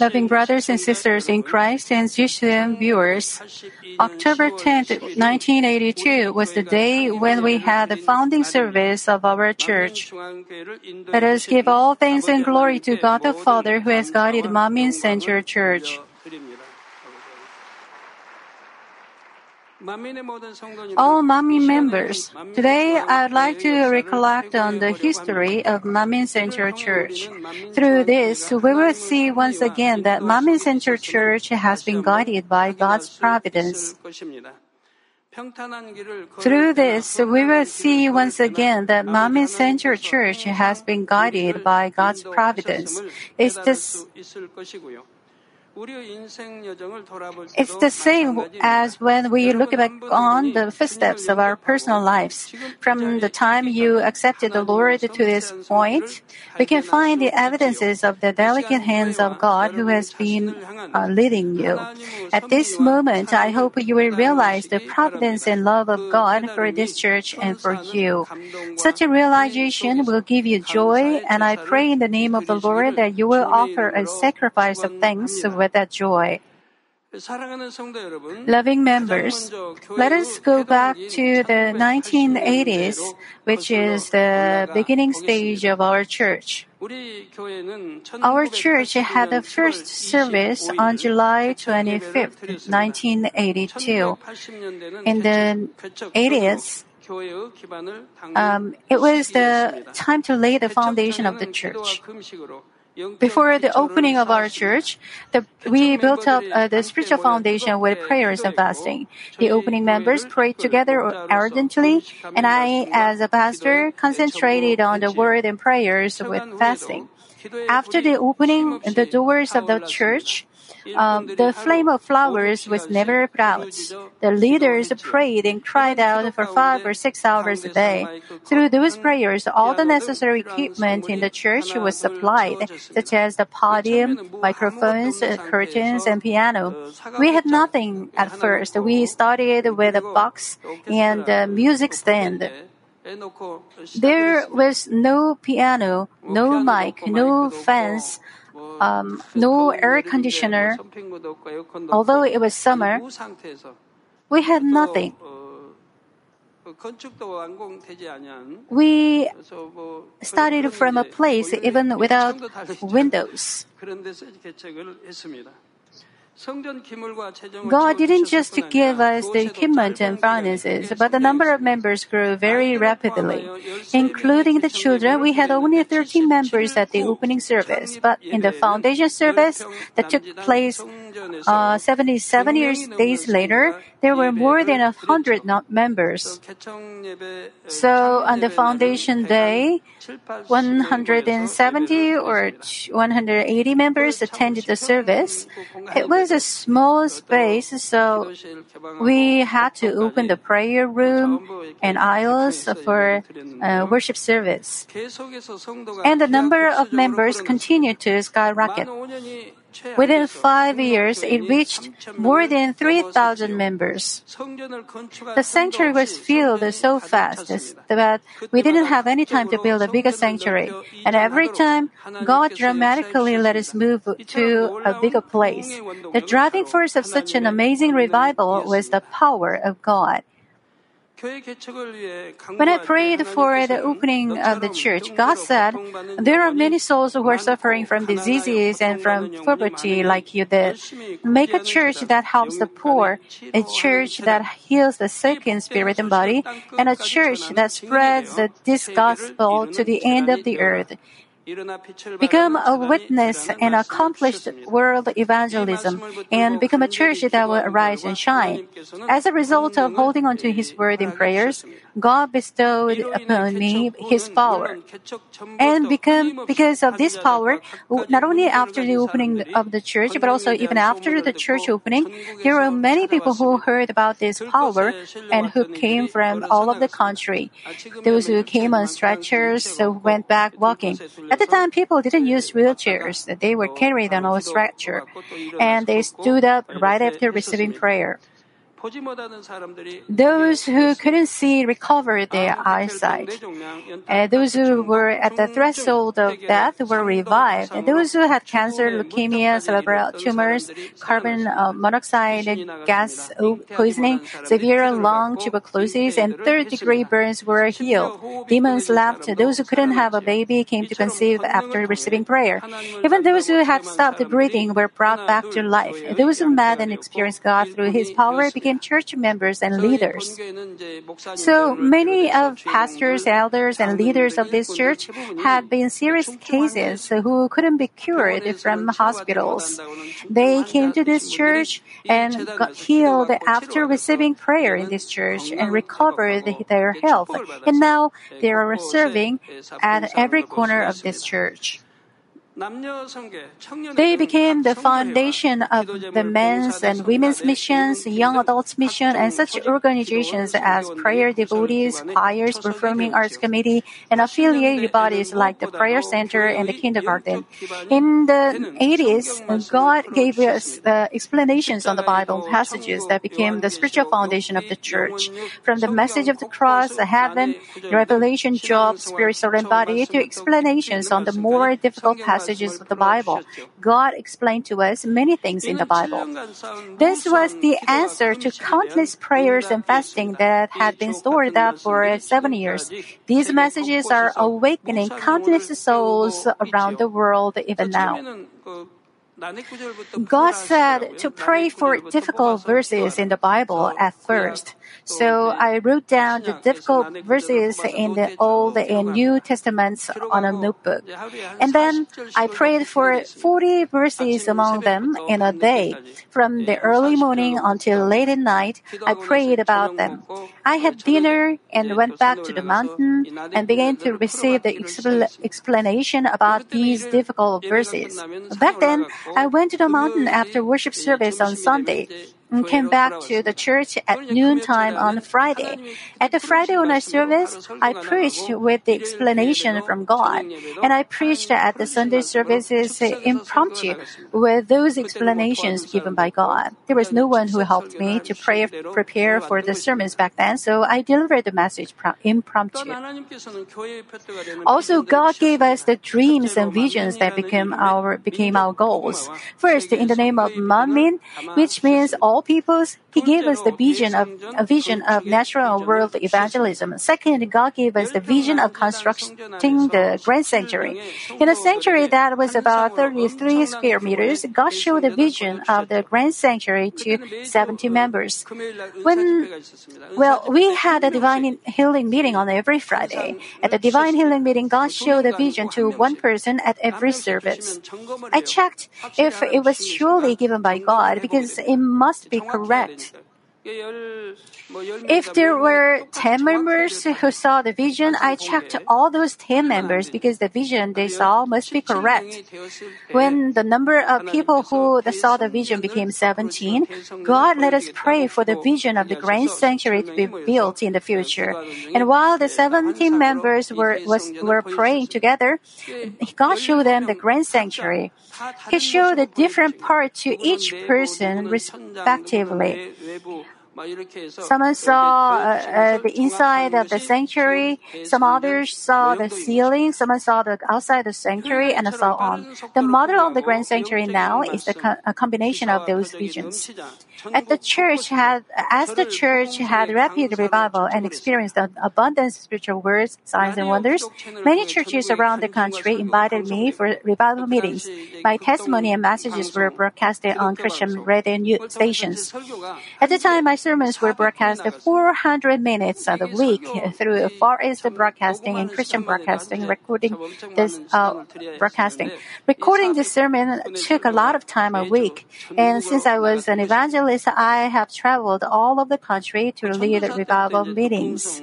Loving brothers and sisters in Christ and GCN viewers, October 10, 1982 was the day when we had the founding service of our church. Let us give all thanks and glory to God the Father who has guided Manmin Center Church. All Manmin members, today I'd like to recollect on the history of Manmin Center Church. Through this, we will see once again that Manmin Center Church has been guided by God's providence. Through this, we will see once again that Manmin Center Church has been guided by God's providence. It's this it's the same as when we look back on the footsteps of our personal lives. From the time you accepted the Lord to this point, we can find the evidences of the delicate hands of God who has been uh, leading you. At this moment, I hope you will realize the providence and love of God for this church and for you. Such a realization will give you joy, and I pray in the name of the Lord that you will offer a sacrifice of thanks with that joy. Loving members, let us go back to the 1980s, which is the beginning stage of our church. Our church had the first service on July 25th, 1982. In the 80s, um, it was the time to lay the foundation of the church. Before the opening of our church, the, we built up uh, the spiritual foundation with prayers and fasting. The opening members prayed together ardently, and I, as a pastor, concentrated on the word and prayers with fasting. After the opening the doors of the church, um, the flame of flowers was never put out. The leaders prayed and cried out for five or six hours a day. Through those prayers, all the necessary equipment in the church was supplied, such as the podium, microphones, curtains, and piano. We had nothing at first. We started with a box and a music stand. There was no piano, no mic, no fans, um, no air conditioner. Although it was summer, we had nothing. We started from a place even without windows. God didn't just give us the equipment and finances, but the number of members grew very rapidly. Including the children, we had only 13 members at the opening service, but in the foundation service that took place uh, 77 years days later, there were more than a 100 members. So on the foundation day, 170 or 180 members attended the service. It was a small space, so we had to open the prayer room and aisles for uh, worship service. And the number of members continued to skyrocket. Within five years, it reached more than 3,000 members. The sanctuary was filled so fast that we didn't have any time to build a bigger sanctuary. And every time, God dramatically let us move to a bigger place. The driving force of such an amazing revival was the power of God. When I prayed for the opening of the church, God said, There are many souls who are suffering from diseases and from poverty like you did. Make a church that helps the poor, a church that heals the sick in spirit and body, and a church that spreads this gospel to the end of the earth. Become a witness and accomplish world evangelism and become a church that will arise and shine. As a result of holding on to His word in prayers, God bestowed upon me His power. And become, because of this power, not only after the opening of the church, but also even after the church opening, there were many people who heard about this power and who came from all of the country. Those who came on stretchers who went back walking. At the time, people didn't use wheelchairs. They were carried on a stretcher. And they stood up right after receiving prayer. Those who couldn't see recovered their eyesight. Uh, those who were at the threshold of death were revived. Those who had cancer, leukemia, cerebral tumors, carbon uh, monoxide gas poisoning, severe lung tuberculosis, and third degree burns were healed. Demons left. Those who couldn't have a baby came to conceive after receiving prayer. Even those who had stopped breathing were brought back to life. Those who met and experienced God through His power became church members and leaders. So many of pastors, elders, and leaders of this church had been serious cases who couldn't be cured from hospitals. They came to this church and got healed after receiving prayer in this church and recovered their health. And now they are serving at every corner of this church. They became the foundation of the men's and women's missions, young adults mission, and such organizations as prayer devotees, choirs, performing arts committee, and affiliated bodies like the prayer center and the kindergarten. In the 80s, God gave us uh, explanations on the Bible passages that became the spiritual foundation of the church. From the message of the cross, the heaven, revelation, Job, spirit, soul, and body, to explanations on the more difficult passages passages of the Bible. God explained to us many things in the Bible. This was the answer to countless prayers and fasting that had been stored up for seven years. These messages are awakening countless souls around the world even now. God said to pray for difficult verses in the Bible at first. So I wrote down the difficult verses in the Old and New Testaments on a notebook. And then I prayed for 40 verses among them in a day. From the early morning until late at night, I prayed about them. I had dinner and went back to the mountain and began to receive the expl- explanation about these difficult verses. Back then, I went to the mountain after worship service on Sunday came back to the church at noontime on Friday. At the Friday night service, I preached with the explanation from God, and I preached at the Sunday services impromptu with those explanations given by God. There was no one who helped me to pray, prepare for the sermons back then, so I delivered the message impromptu. Also, God gave us the dreams and visions that became our became our goals. First, in the name of Manmin, which means all peoples, He gave us the vision of a vision of natural world evangelism. Second, God gave us the vision of constructing the grand sanctuary. In a sanctuary that was about 33 square meters, God showed the vision of the grand sanctuary to 70 members. When, well, we had a divine healing meeting on every Friday. At the divine healing meeting, God showed a vision to one person at every service. I checked if it was surely given by God because it must be correct. If there were 10 members who saw the vision, I checked all those 10 members because the vision they saw must be correct. When the number of people who saw the vision became 17, God let us pray for the vision of the grand sanctuary to be built in the future. And while the 17 members were, was, were praying together, God showed them the grand sanctuary. He showed a different part to each person respectively. Some saw uh, uh, the inside of the sanctuary. Some others saw the ceiling. Some saw the outside of the sanctuary, and so on. The model of the grand sanctuary now is the co- a combination of those visions. At the church had, as the church had rapid revival and experienced an abundance of spiritual words, signs, and wonders, many churches around the country invited me for revival meetings. My testimony and messages were broadcasted on Christian radio stations. At the time, my sermons were broadcast 400 minutes a week through Far East Broadcasting and Christian Broadcasting, recording this uh, broadcasting. Recording this sermon took a lot of time a week, and since I was an evangelist, I have traveled all over the country to lead revival meetings.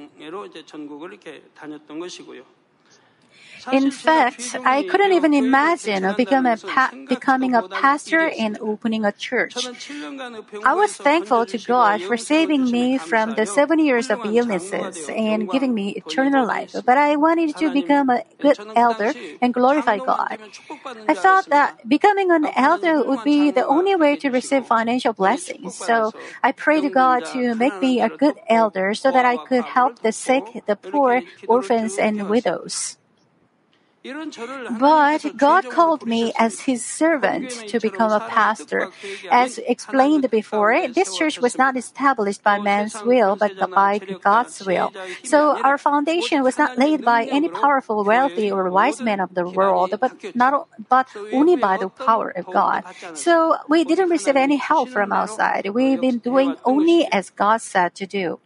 In fact, I couldn't even imagine become a pa- becoming a pastor and opening a church. I was thankful to God for saving me from the seven years of illnesses and giving me eternal life. But I wanted to become a good elder and glorify God. I thought that becoming an elder would be the only way to receive financial blessings. So I prayed to God to make me a good elder so that I could help the sick, the poor, orphans, and widows. But God called me as His servant to become a pastor. As explained before, this church was not established by man's will, but by God's will. So our foundation was not laid by any powerful, wealthy, or wise man of the world, but not, but only by the power of God. So we didn't receive any help from outside. We've been doing only as God said to do.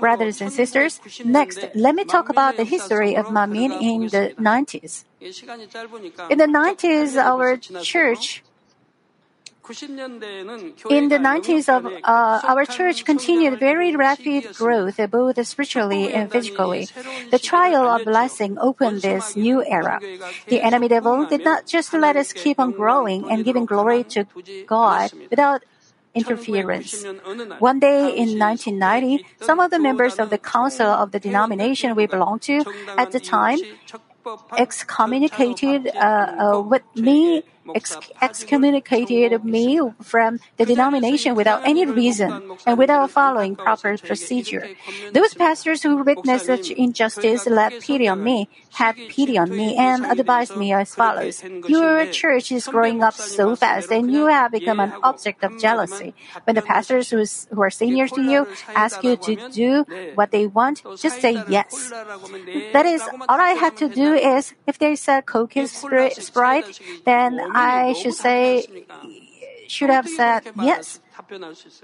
Brothers and sisters, next, let me talk about the history of Manmin in the 90s. In the 90s, our church in the 90s of uh, our church continued very rapid growth both spiritually and physically. The trial of blessing opened this new era. The enemy devil did not just let us keep on growing and giving glory to God without interference. One day in 1990, some of the members of the council of the denomination we belonged to at the time excommunicated uh, uh, with me ex- excommunicated me from the denomination without any reason and without following proper procedure. Those pastors who witnessed such injustice let pity on me, had pity on me, and advised me as follows. Your church is growing up so fast and you have become an object of jealousy. When the pastors who are seniors to you ask you to do what they want, just say yes. That is, all I had to do is, if they said Coke is Sprite, then I should say, should have said yes.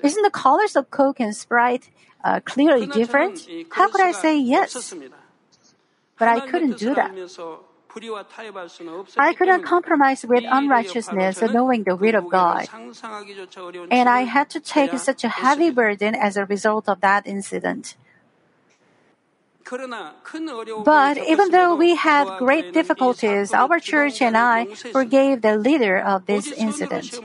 Isn't the colors of Coke and Sprite uh, clearly different? How could I say yes? But I couldn't do that. I couldn't compromise with unrighteousness knowing the will of God. And I had to take such a heavy burden as a result of that incident. But even though we had great difficulties, our church and I forgave the leader of this incident.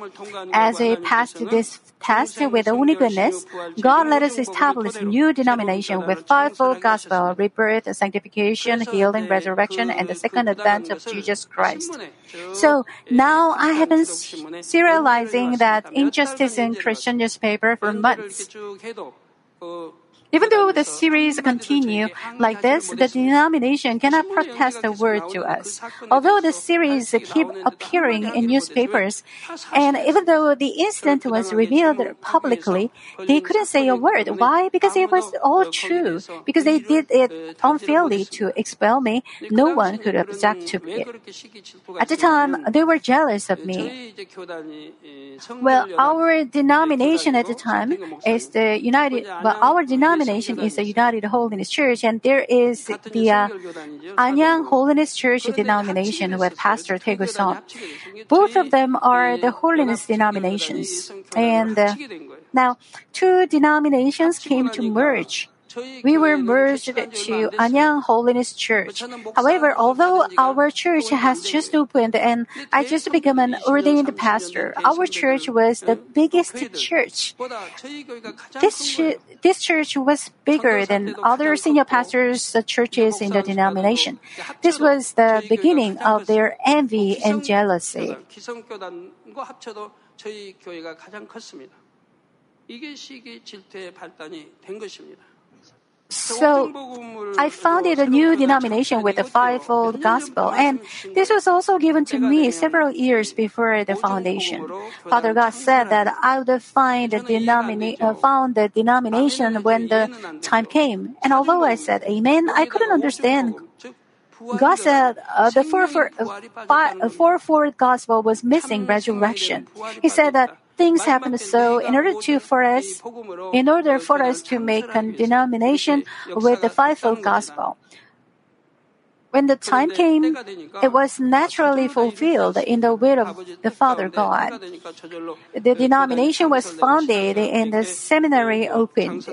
As we passed this test with only goodness, God let us establish a new denomination with fivefold gospel, rebirth, sanctification, healing, resurrection, and the second advent of Jesus Christ. So now I have been serializing that injustice in Christian newspaper for months. Even though the series continue like this, the denomination cannot protest a word to us. Although the series keep appearing in newspapers, and even though the incident was revealed publicly, they couldn't say a word. Why? Because it was all true. Because they did it unfairly to expel me, no one could object to it. At the time, they were jealous of me. Well, our denomination at the time is the United, well, our denomination denomination is the United Holiness Church, and there is the uh, Anyang Holiness Church denomination with Pastor Taegu Song. Both of them are the holiness denominations, and uh, now two denominations came to merge we were merged to Anyang Holiness Church. However, although our church has just opened and I just became an ordained pastor, our church was the biggest church. This, this church was bigger than other senior pastors' churches in the denomination. This was the beginning of their envy and jealousy. 이게 시기 질투의 발단이 된 것입니다. So I founded a new denomination with the fivefold gospel, and this was also given to me several years before the foundation. Father God said that I would find the, denomina- uh, found the denomination when the time came. And although I said Amen, I couldn't understand God said uh, the fourfold, uh, fourfold gospel was missing resurrection. He said that things happen so in order to for us in order for us to make a denomination with the fivefold gospel When the time came, it was naturally fulfilled in the will of the Father God. The denomination was founded and the seminary opened.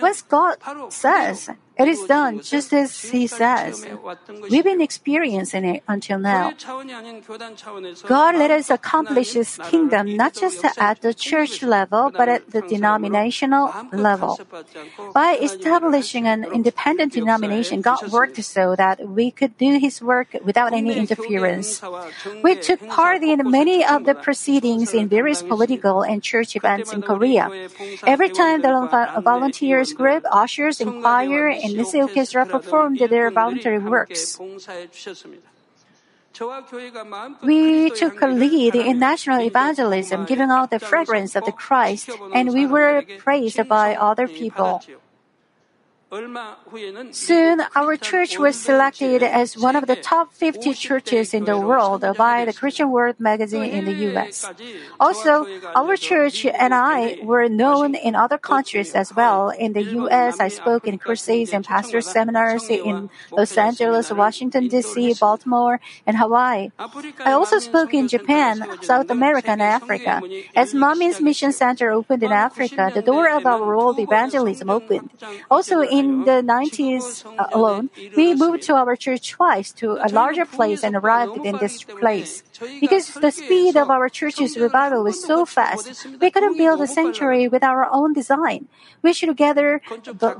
Once God says, it is done just as He says. We've been experiencing it until now. God let us accomplish His kingdom not just at the church level, but at the denominational level. By establishing an independent denomination, God worked so that we could do His work without any interference. We took part in many of the proceedings in various political and church events in Korea. Every time the volunteers group, ushers, and choir, and Nissi Orchestra performed their voluntary works. We took a lead in national evangelism, giving out the fragrance of the Christ, and we were praised by other people. Soon, our church was selected as one of the top 50 churches in the world by the Christian World magazine in the U.S. Also, our church and I were known in other countries as well. In the U.S., I spoke in crusades and pastor seminars in Los Angeles, Washington, D.C., Baltimore, and Hawaii. I also spoke in Japan, South America, and Africa. As Manmin's Mission Center opened in Africa, the door of our world evangelism opened. Also, in in the 90s uh, alone, we moved to our church twice to a larger place and arrived in this place. Because the speed of our church's revival was so fast, we couldn't build a sanctuary with our own design. We should gather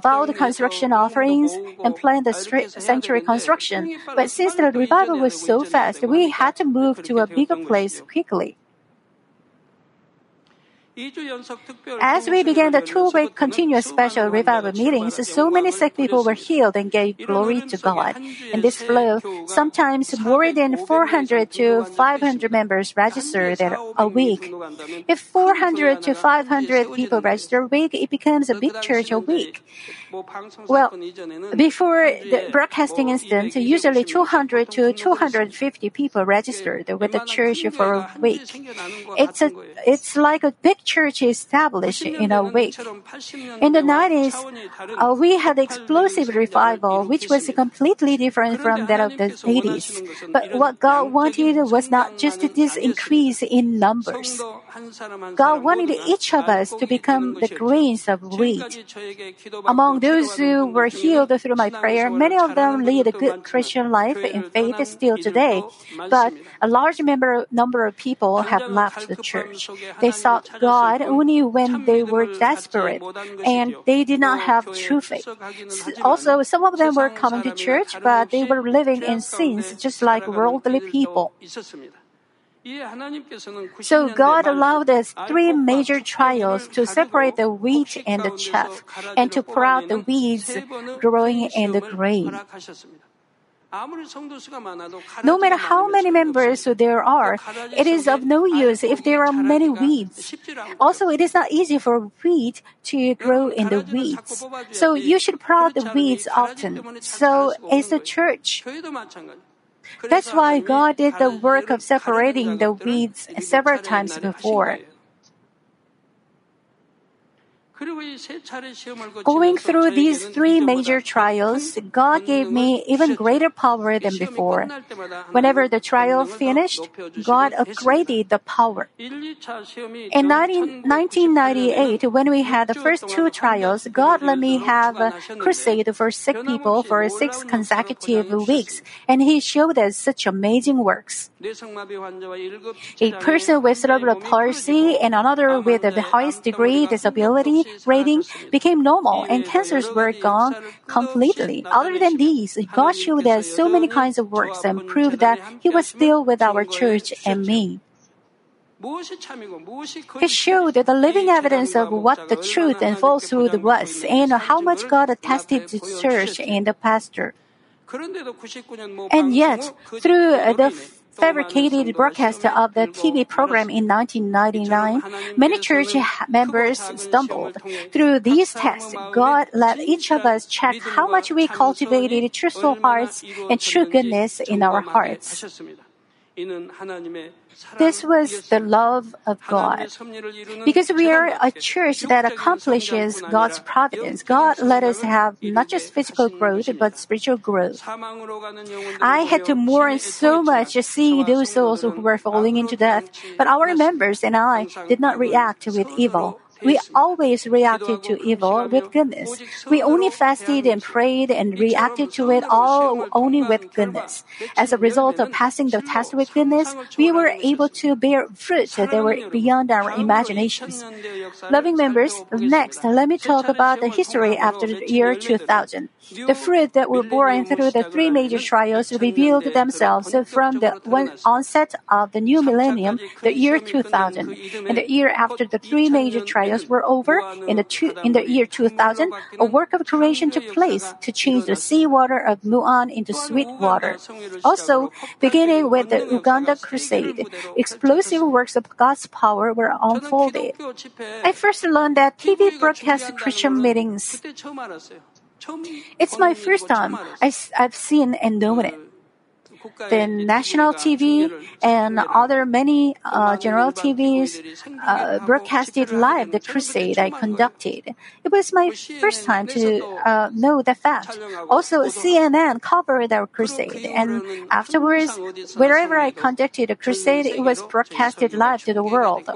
vowed construction offerings and plan the sanctuary construction. But since the revival was so fast, we had to move to a bigger place quickly. As we began the two-week continuous special revival meetings, so many sick people were healed and gave glory to God. In this flow, sometimes more than 400 to 500 members registered a week. If 400 to 500 people register a week, it becomes a big church a week. Well, before the broadcasting incident, usually 200 to 250 people registered with the church for a week. It's a, it's like a big church established in a week. In the 90s, uh, we had explosive revival, which was completely different from that of the 80s. But what God wanted was not just this increase in numbers. God wanted each of us to become the grains of wheat. Among those who were healed through my prayer, many of them lead a good Christian life in faith still today. But a large number, number of people have left the church. They sought God only when they were desperate and they did not have true faith. Also, some of them were coming to church, but they were living in sins just like worldly people. So God allowed us three major trials to separate the wheat and the chaff and to pull out the weeds growing in the grain. No matter how many members there are, it is of no use if there are many weeds. Also, it is not easy for wheat to grow in the weeds. So you should prod the weeds often. So is the church. That's why God did the work of separating the weeds several times before. Going through these three major trials, God gave me even greater power than before. Whenever the trial finished, God upgraded the power. In 1998, when we had the first two trials, God let me have a crusade for sick people for six consecutive weeks, and He showed us such amazing works. A person with cerebral palsy and another with the highest degree disability rating became normal and cancers were gone completely. Other than these, God showed us so many kinds of works and proved that He was still with our church and me. He showed the living evidence of what the truth and falsehood was and how much God attested to the church and the pastor. And yet, through the fabricated broadcast of the TV program in 1999, many church members stumbled. Through these tests, God let each of us check how much we cultivated truthful hearts and true goodness in our hearts. This was the love of God. Because we are a church that accomplishes God's providence, God let us have not just physical growth, but spiritual growth. I had to mourn so much seeing those souls who were falling into death, but our members and I did not react with evil. We always reacted to evil with goodness. We only fasted and prayed and reacted to it all only with goodness. As a result of passing the test with goodness, we were able to bear fruit that were beyond our imaginations. Loving members, next, let me talk about the history after the year 2000. The fruit that were born through the three major trials revealed themselves from the onset of the new millennium, the year 2000. In the year after the three major trials were over, in the, two, in the year 2000, a work of creation took place to change the seawater of Muan into sweet water. Also, beginning with the Uganda Crusade, explosive works of God's power were unfolded. I first learned that TV broadcast Christian meetings it's my first time I, have seen and known it. The national TV and other many uh, general TVs uh, broadcasted live the crusade I conducted. It was my first time to uh, know the fact. Also, CNN covered our crusade, and afterwards, wherever I conducted a crusade, it was broadcasted live to the world.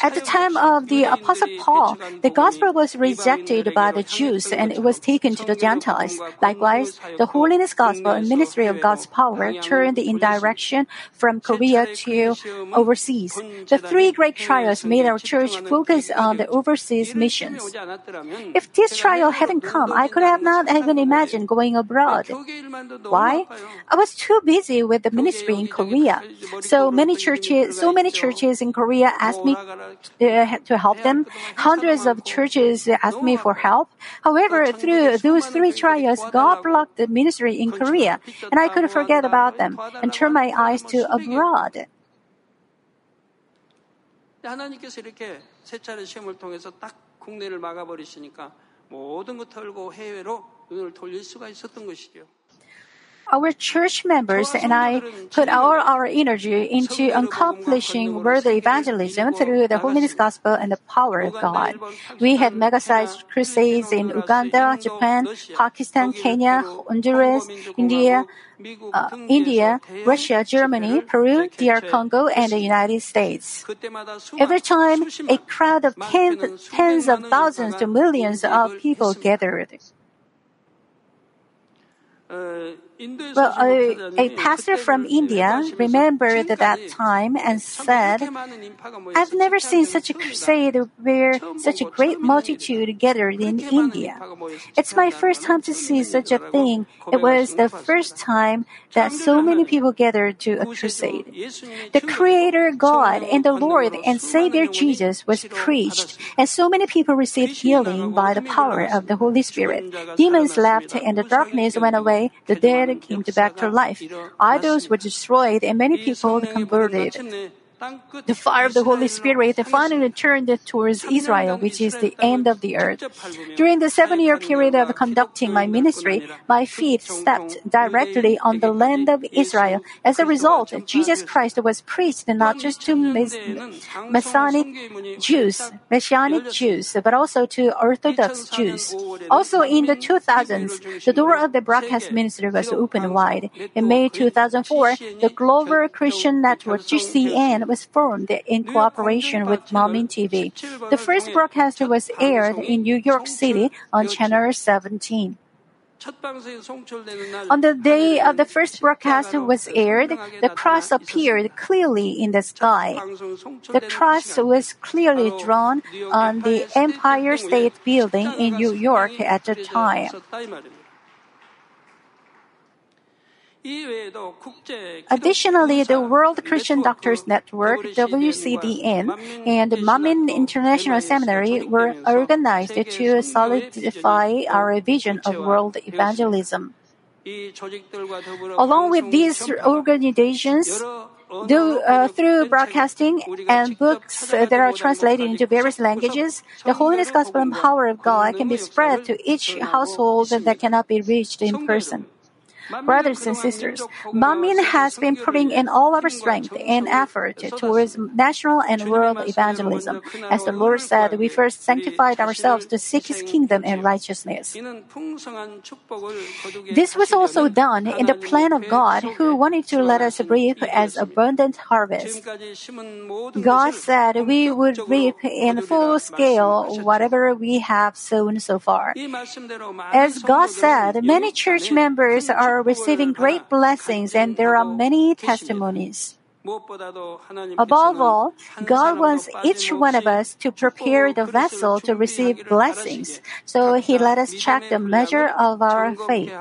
At the time of the Apostle Paul, the gospel was rejected by the Jews and it was taken to the Gentiles. Likewise, the holiness gospel and ministry of God's power turned in direction from Korea to overseas. The three great trials made our church focus on the overseas missions. If this trial hadn't come, I could have not even imagined going abroad. Why? I was too busy with the ministry in Korea. So many churches, so many churches in Korea asked me uh, to help them. Hundreds of churches asked me for help. However, through those three trials, God blocked the ministry in Korea, and I could forget about them and turn my eyes to abroad. 하나님께서 이렇게 세 차례 시험을 통해서 딱 국내를 막아버리시니까 모든 것 털고 해외로 눈을 돌릴 수가 있었던 것이죠. Our church members and I put all our energy into accomplishing world evangelism through the holiness gospel and the power of God. We had mega-sized crusades in Uganda, Japan, Pakistan, Kenya, Honduras, India, uh, India, Russia, Germany, Peru, DR Congo, and the United States. Every time, a crowd of tens, tens of thousands to millions of people gathered. Well, a, a, pastor from India remembered that time and said, I've never seen such a crusade where such a great multitude gathered in India. It's my first time to see such a thing. It was the first time that so many people gathered to a crusade. The Creator God and the Lord and Savior Jesus was preached, and so many people received healing by the power of the Holy Spirit. Demons left and the darkness went away. The dead came back to life. Idols were destroyed and many people converted. The fire of the Holy Spirit finally turned towards Israel, which is the end of the earth. During the seven year period of conducting my ministry, my feet stepped directly on the land of Israel. As a result, Jesus Christ was preached not just to Messianic Jews, Messianic Jews, but also to Orthodox Jews. Also in the 2000s, the door of the broadcast ministry was opened wide. In May 2004, the Global Christian Network, GCN, was formed in cooperation with Manmin TV. The first broadcast was aired in New York City on Channel 17. On the day of the first broadcast was aired, the cross appeared clearly in the sky. The cross was clearly drawn on the Empire State Building in New York at the time. Additionally, the World Christian Doctors Network, WCDN, and Manmin International Seminary were organized to solidify our vision of world evangelism. Along with these organizations, Though, uh, through broadcasting and books that are translated into various languages, the holiness, gospel, and power of God can be spread to each household that cannot be reached in person. Brothers and sisters, Manmin has been putting in all our strength and effort towards national and world evangelism. As the Lord said, we first sanctified ourselves to seek His kingdom and righteousness. This was also done in the plan of God, who wanted to let us reap as abundant harvest. God said we would reap in full scale whatever we have sown so far. As God said, many church members are receiving great blessings and there are many testimonies. Above all, God wants each one of us to prepare the vessel to receive blessings, so He let us check the measure of our faith.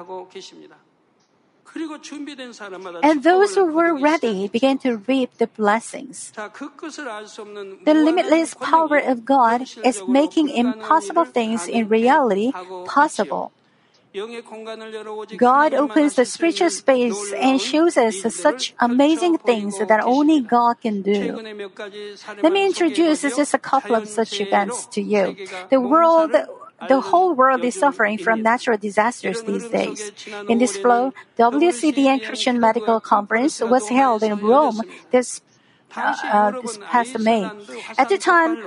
And those who were ready began to reap the blessings. The limitless power of God is making impossible things in reality possible. God opens the spiritual space and shows us such amazing things that only God can do. Let me introduce just a couple of such events to you. The world the whole world is suffering from natural disasters these days. In this flow, WCDN Christian Medical Conference was held in Rome this, uh, uh, this past May. At the time,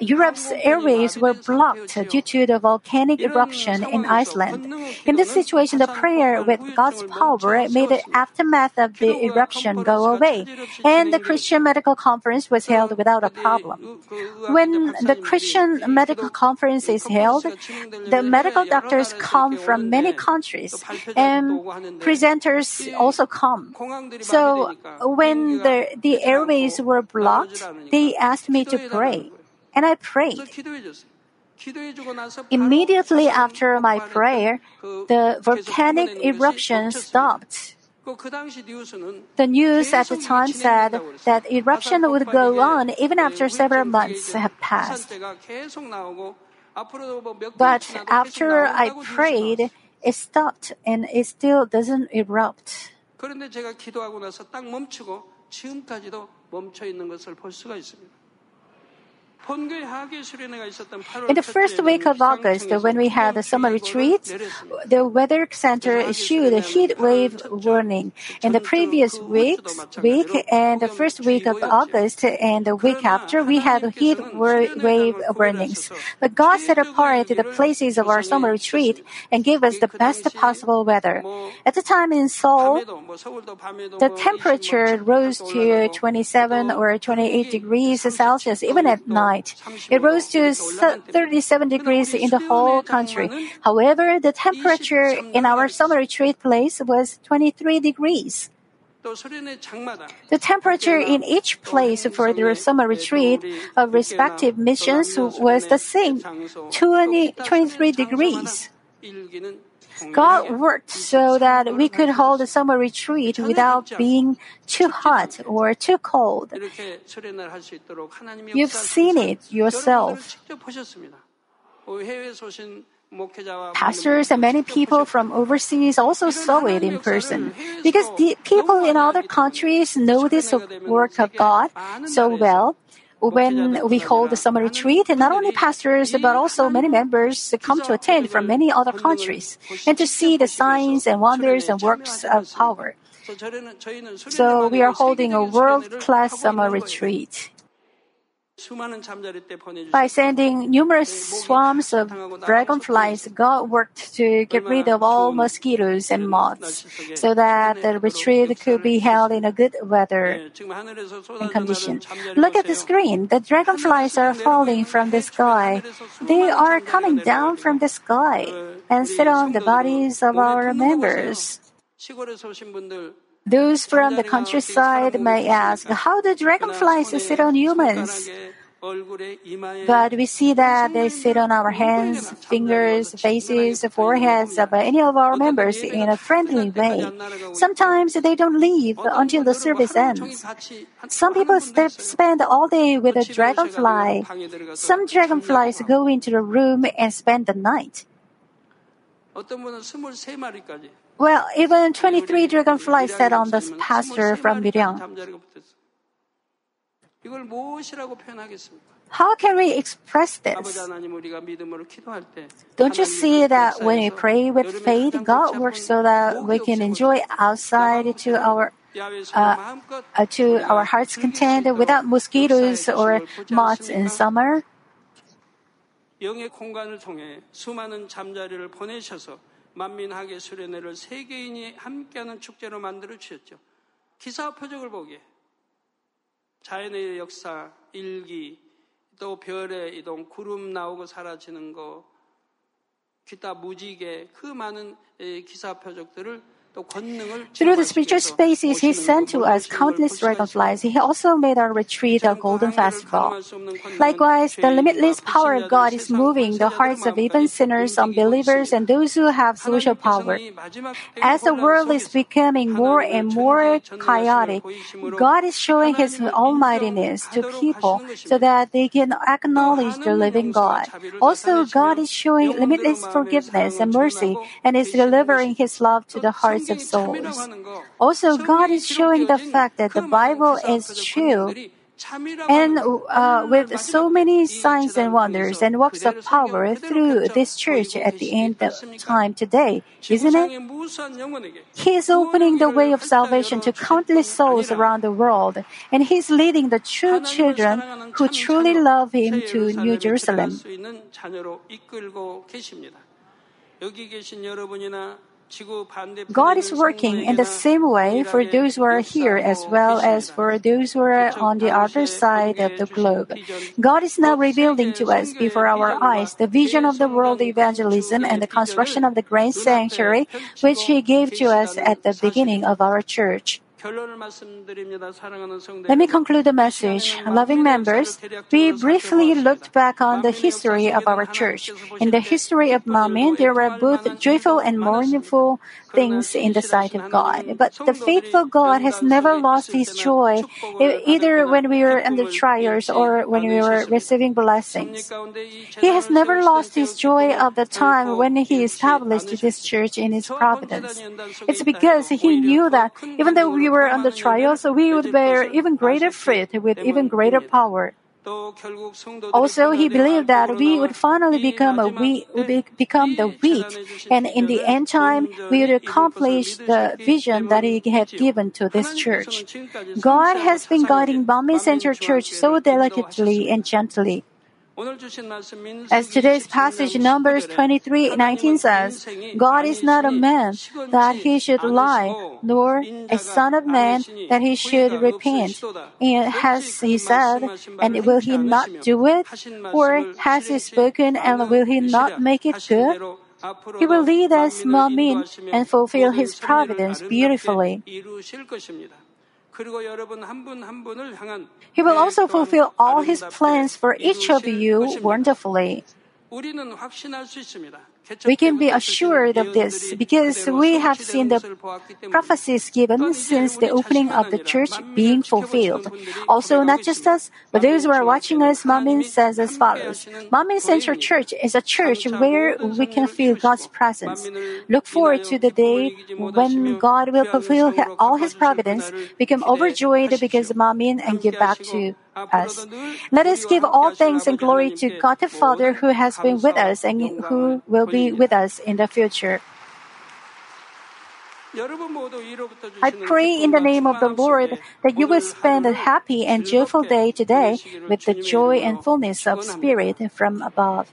Europe's airways were blocked due to the volcanic eruption in Iceland. In this situation, the prayer with God's power made the aftermath of the eruption go away, and the Christian Medical Conference was held without a problem. When the Christian Medical Conference is held, the medical doctors come from many countries, and presenters also come. So when the, the airways were blocked, they asked me to pray and I prayed. Immediately after my prayer, the volcanic eruption stopped. The news at the time said that eruption would go on even after several months have passed. But after I prayed, it stopped and it still doesn't erupt. 그런데 제가 기도하고 나서 딱 멈추고 지금까지도 멈춰 있는 것을 볼 수가 있습니다. In the first week of August, when we had the summer retreat, the Weather Center issued a heat wave warning. In the previous weeks, week and the first week of August and the week after, we had heat wave warnings. But God set apart the places of our summer retreat and gave us the best possible weather. At the time in Seoul, the temperature rose to 27 or 28 degrees Celsius even at night It rose to 37 degrees in the whole country. However, the temperature in our summer retreat place was 23 degrees. The temperature in each place for the summer retreat of respective missions was the same, 20, 23 degrees. God worked so that we could hold a summer retreat without being too hot or too cold. You've seen it yourself. Pastors and many people from overseas also saw it in person because the people in other countries know this work of God so well when we hold the summer retreat, not only pastors but also many members come to attend from many other countries and to see the signs and wonders and works of power. So we are holding a world-class summer retreat. By sending numerous swarms of dragonflies, God worked to get rid of all mosquitoes and moths so that the retreat could be held in a good weather and condition. Look at the screen. The dragonflies are falling from the sky. They are coming down from the sky and sit on the bodies of our members. Those from the countryside may ask, how do dragonflies sit on humans? But we see that they sit on our hands, fingers, faces, foreheads of any of our members in a friendly way. Sometimes they don't leave until the service ends. Some people spend all day with a dragonfly. Some dragonflies go into the room and spend the night. Well, even 23 dragonflies sat on the pasture from Miryang. How can we express this? Don't you see that when we pray with faith, God works so that we can enjoy outside to our uh, to our heart's content without mosquitoes or moths in summer? 만민하게 수련회를 세계인이 함께하는 축제로 만들어 주셨죠. 기사 표적을 보게 자연의 역사, 일기, 또 별의 이동, 구름 나오고 사라지는 거, 기타 무지개 그 많은 에, 기사 표적들을 Through the spiritual spaces He sent to us countless dragonflies, He also made our retreat a golden festival. Likewise, the limitless power of God is moving the hearts of even sinners, unbelievers, and those who have social power. As the world is becoming more and more chaotic, God is showing His almightiness to people so that they can acknowledge the living God. Also, God is showing limitless forgiveness and mercy and is delivering His love to the hearts of souls. Also, God is showing the fact that the Bible is true and uh, with so many signs and wonders and works of power through this church at the end of time today, isn't it? He is opening the way of salvation to countless souls around the world, and He is leading the true children who truly love Him to New Jerusalem. God is working in the same way for those who are here as well as for those who are on the other side of the globe. God is now revealing to us before our eyes the vision of the world evangelism and the construction of the grand sanctuary which He gave to us at the beginning of our church. Let me conclude the message. Loving members, we briefly looked back on the history of our church. In the history of Manmin, there were both joyful and mournful things in the sight of God. But the faithful God has never lost his joy, either when we were under trials or when we were receiving blessings. He has never lost his joy of the time when he established this church in his providence. It's because he knew that even though we were under trial, so we would bear even greater fruit with even greater power. Also, he believed that we would finally become a wheat, become the wheat, and in the end time, we would accomplish the vision that he had given to this church. God has been guiding Manmin Central Church so delicately and gently. As today's passage Numbers 23, 19 says, God is not a man that he should lie, nor a son of man that he should repent. And has he said, and will he not do it? Or has he spoken and will he not make it good? He will lead us, Manmin, and fulfill his providence beautifully. He will also fulfill all his plans for each of you wonderfully. We can be assured of this because we have seen the prophecies given since the opening of the church being fulfilled. Also, not just us, but those who are watching us, Manmin says as follows. Manmin Central Church is a church where we can feel God's presence. Look forward to the day when God will fulfill all His providence, become overjoyed because Manmin and give back to us. Let us give all thanks and glory to God the Father who has been with us and who will be with us in the future. I pray in the name of the Lord that you will spend a happy and joyful day today with the joy and fullness of spirit from above.